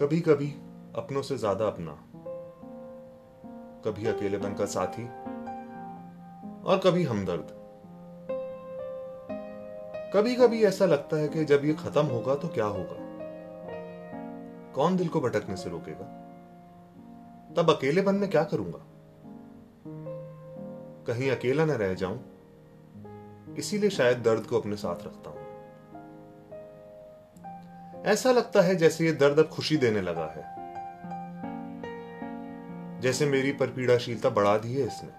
कभी कभी अपनों से ज़्यादा अपना। कभी अकेलेपन का साथी और कभी हमदर्द। कभी कभी ऐसा लगता है कि जब ये खत्म होगा तो क्या होगा? कौन दिल को भटकने से रोकेगा? तब अकेलेपन में क्या करूँगा? कहीं अकेला न रह जाऊँ, इसीलिए शायद दर्द को अपने साथ रखता हूँ। ऐसा लगता है जैसे ये दर्द अब खुशी देने लगा है। जैसे मेरी पर पीड़ाशीलता बढ़ा दी है इसने।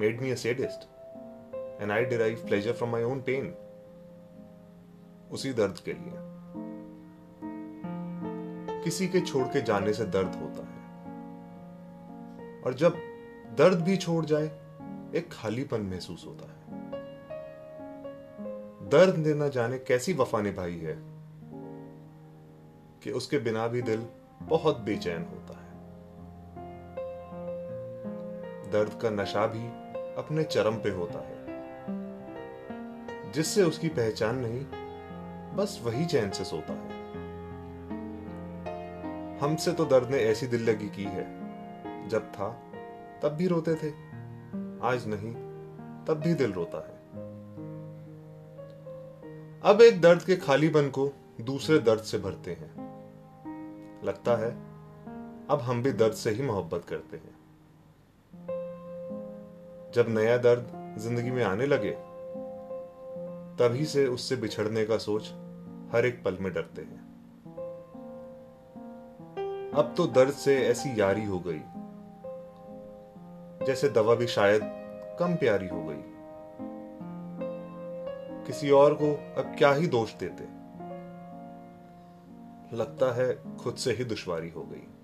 Made me a sadist and I derive pleasure from my own pain उसी दर्द के लिए। किसी के छोड़ के जाने से दर्द होता है। और जब दर्द भी छोड़ जाए, एक खालीपन महसूस होता है। दर्द ने न जाने कैसी वफा निभाई है कि उसके बिना भी दिल बहुत बेचैन होता है। दर्द का नशा भी अपने चरम पे होता है। जिससे उसकी पहचान नहीं, बस वही चैन से सोता है। हमसे तो दर्द ने ऐसी दिल लगी की है। जब था, तब भी रोते थे। आज नहीं, तब भी दिल रोता है। अब एक दर्द के खालीपन को दूसरे दर्द से भरते हैं। लगता है, अब हम भी दर्द से ही मोहब्बत करते हैं। जब नया दर्द ज़िंदगी में आने लगे, तभी से उससे बिछड़ने का सोच हर एक पल में डरते हैं। अब तो दर्द से ऐसी यारी हो गई, जैसे दवा भी शायद कम प्यारी हो गई। किसी और को अब क्या ही दोष देते? लगता है खुद से ही दुश्वारी हो गई।